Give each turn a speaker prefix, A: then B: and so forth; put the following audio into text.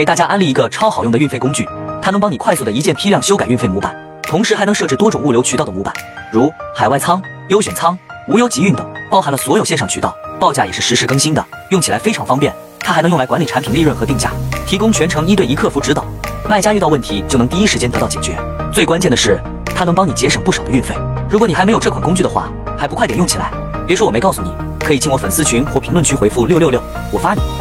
A: 给大家安利一个超好用的运费工具它能帮你快速的一键批量修改运费模板同时还能设置多种物流渠道的模板如海外仓优选仓无忧集运等包含了所有线上渠道报价也是实时更新的用起来非常方便它还能用来管理产品利润和定价提供全程一对一客服指导卖家遇到问题就能第一时间得到解决。最关键的是它能帮你节省不少的运费。如果你还没有这款工具的话还不快点用起来。别说我没告诉你可以进我粉丝群或评论区回复六六六我发你。